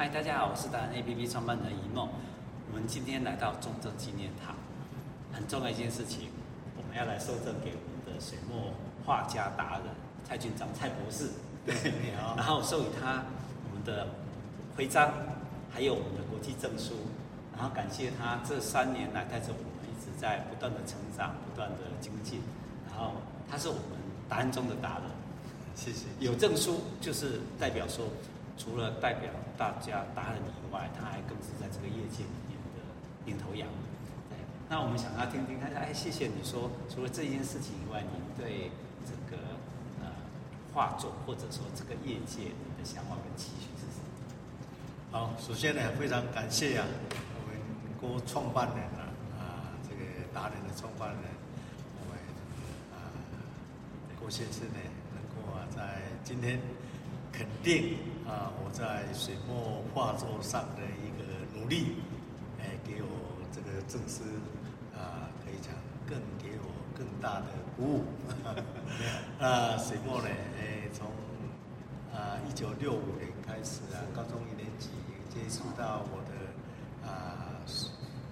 嗨，大家好，我是达人 APP 创办人一梦。我们今天来到中正纪念堂，很重要一件事情，我们要来受赠给我们的水墨画家达人蔡俊章蔡博士。对。然后授予他我们的徽章，还有我们的国际证书。然后感谢他这三年来带着我们一直在不断的成长，不断的精进。然后他是我们达人中的达人。谢谢。有证书就是代表说。除了代表大家达人以外，他还更是在这个业界里面的领头羊。那我们想要听听看，哎，谢谢你说，除了这件事情以外，你对这个呃画作或者说这个业界你的想法跟期许是什么？好，首先呢，非常感谢啊，我们郭创办人啊，啊，这个达人的创办人，我们啊郭先生呢，能够啊在今天。肯定啊，我在水墨画作上的一个努力，哎，给我这个证书啊，可以讲更给我更大的鼓舞。啊，水墨呢，哎，从啊一九六五年开始啊，高中一年级接触到我的啊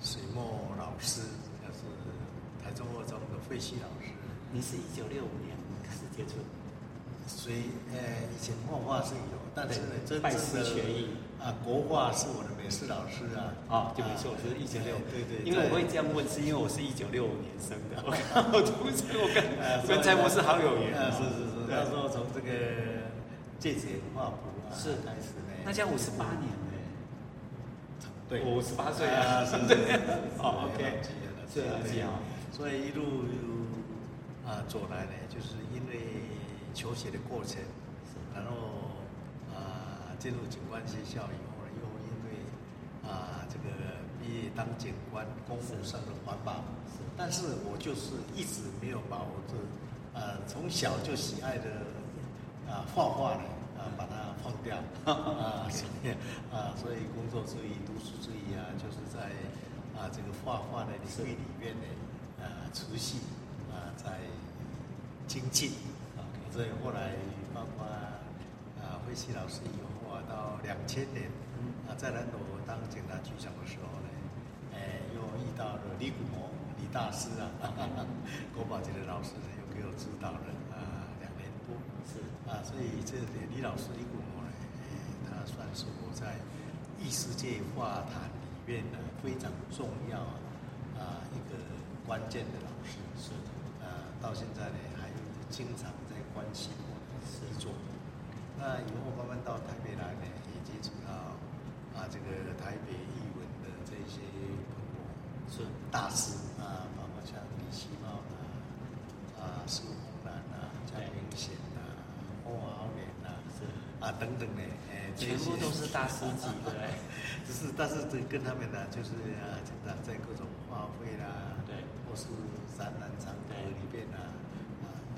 水墨老师，就是台中二中的费希老师。你是一九六五年开始接触？所以，呃，以前画画是有，但是呢，真正的权益啊，国画是我的美术老师啊。啊，就，没错，我是一九六五。对对。因为我会这样问，是因为我是一九六五年生的。我我出生，我跟跟蔡博士好有缘。啊，是是是。那时候从这个芥子园画谱啊是开始呢。那这样五十八年呢？对，我五十八岁啊，是不 是？哦，OK。对啊。所以一路啊走来呢，就是因为。求学的过程，然后啊进入警官学校以后呢，又因为啊这个毕业当警官，公务上的环保，但是我就是一直没有把我这，啊从小就喜爱的啊画画呢，啊把它放掉，啊所以啊所以工作之余、读书之余啊，就是在啊这个画画的领域里面呢，啊持续啊在精进。所以后来包括啊，惠西老师以后啊，到两千年啊，在南投当警察局长的时候呢，哎，又遇到了李古摩李大师啊，国宝级的老师呢，又给我指导了啊两年多。是啊，所以这个李老师李古摩呢，哎，他算是我在异世界画坛里面呢非常重要啊一个关键的老师。是啊，到现在呢，还经常。关系是做，那以后慢慢到台北来呢，也接触到啊这个台北艺文的这些朋友是大师啊，包括像李希茂啊、啊苏红兰啊、江明贤啊、翁豪年啊，是啊等等呢，哎，全部都是大师级的，只是但是这跟他们呢，就是啊，经常在各种花卉啦，对，或是展览场合里边啊。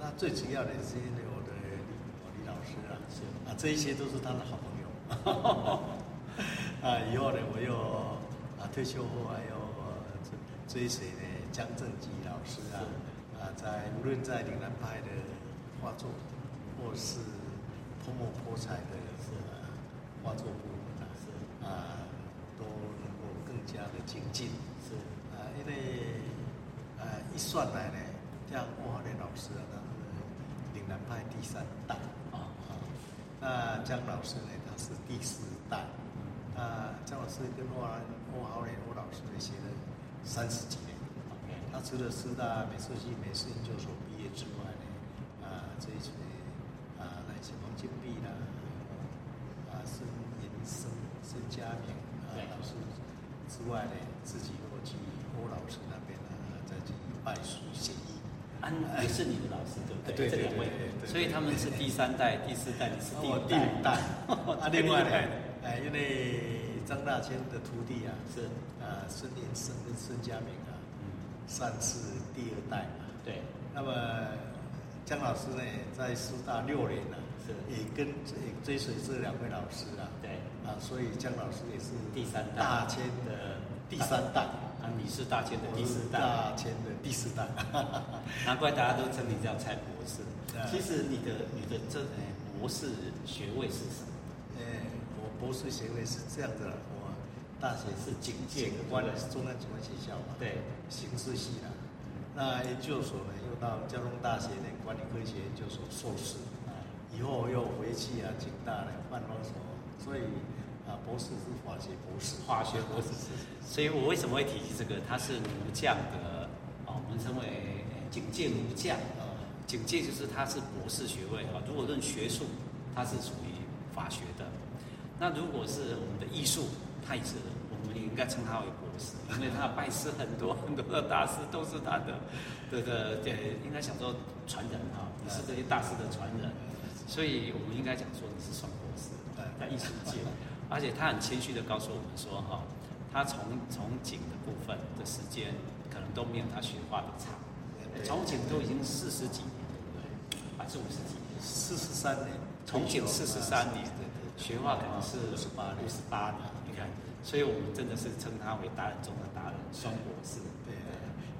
他最主要的是因为我的李老师啊，是啊，这一些都是他的好朋友。啊，以后呢，我又啊退休后还要追随呢江正吉老师啊，啊，在无论在岭南派的画作，或是泼墨泼彩的是啊画作部分啊，是啊，都能够更加的精进。是啊，因为啊一算来呢，像翁豪年老师啊。岭南派第三代啊啊，那江老师呢？他是第四代。那江老师跟翁翁豪年翁老师呢，学了三十几年。他除了四大美术系美术研究所毕业之外呢，啊，这一些啊，来自黄金碧啦，啊，孙银生、孙家明啊老师之外呢，自己又去欧老师那边呢，再去拜书学艺。安也是你的老师，对不对？这两位，所以他们是第三代、第四代，你是第五代。啊，另外呢，哎，因为张大千的徒弟啊，是啊，孙连生跟孙家明啊，嗯，算是第二代嘛。对。那么江老师呢，在师大六年了，是也跟也追随这两位老师啊。对。啊，所以江老师也是第三代。大千的第三代。啊，你是大千的第四代，大千的第四代，难怪大家都称你叫蔡博士。其实你的你的这博士学位是什么？呃，我博士学位是这样的，我大学是警警官的，中央警官学校嘛，对，刑事系的。那研究所呢，又到交通大学的管理科学研究所硕士，以后又回去啊，警大的办公所，所以啊，博士是化学博士，化学博士。所以我为什么会提及这个？他是武将的，啊，我们称为警戒武将。警戒就是他是博士学位啊。如果论学术，他是属于法学的。那如果是我们的艺术，他也是，我们也应该称他为博士，因为他拜师很多很多的大师都是他的，这个对，应该想说传人哈，你是这些大师的传人，所以我们应该讲说你是双博士，在艺术界，而且他很谦虚的告诉我们说哈，他从从警的部分的时间可能都没有他学画的长，从警都已经四十几年。是五十几年，四十三年，从警四十三年，学画可能是五十八年，五十八年，你看，所以我们真的是称他为达人中的达人，双博士。对，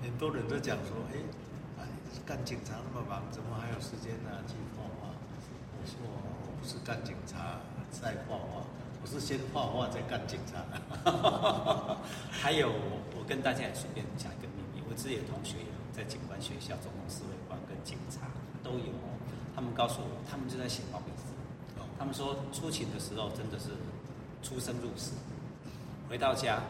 很多人都讲说，哎，干警察那么忙，怎么还有时间呢去画画？我说我不是干警察在画画，我是先画画再干警察。还有，我跟大家也顺便讲一个秘密，我自己的同学有在警官学校、总统侍卫官跟警察都有。他们告诉我，他们就在写毛笔字。他们说出勤的时候真的是出生入死，回到家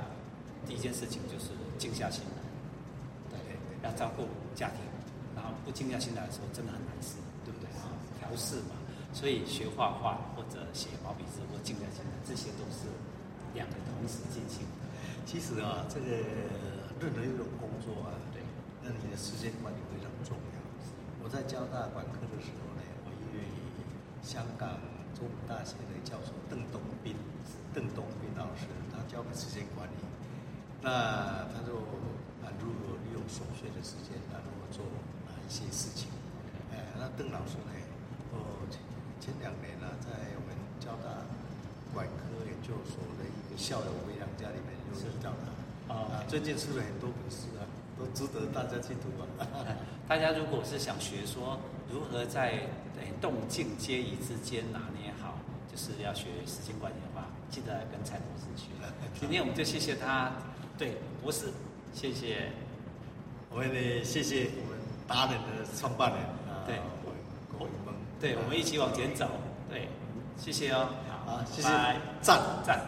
第一件事情就是静下心来，对，要照顾家庭，然后不静下心来的时候真的很难受，对不对？调试嘛，所以学画画或者写毛笔字或静下心来，这些都是两个同时进行。其实啊，这个任何一种工作啊，对，那你的时间管理非常重要。我在交大管科的时候呢，我因为。香港中文大学的教授邓东斌，邓东斌老师，他教的时间管理，那他就啊如何利用琐碎的时间，然后做哪一些事情？哎，那邓老师呢？哦，前前两年呢，在我们交大管科研究所的一个校友回娘家里面又遇到他啊，最近出了很多本书啊，都值得大家去读啊。大家如果是想学说如何在动静皆宜之间拿捏好，就是要学时间管理的话，记得来跟蔡博士学。今天我们就谢谢他，对博士，谢谢。我们也谢谢我们达人的创办人，对，对，我们一起往前走，对，谢谢哦，好，谢谢，赞。赞。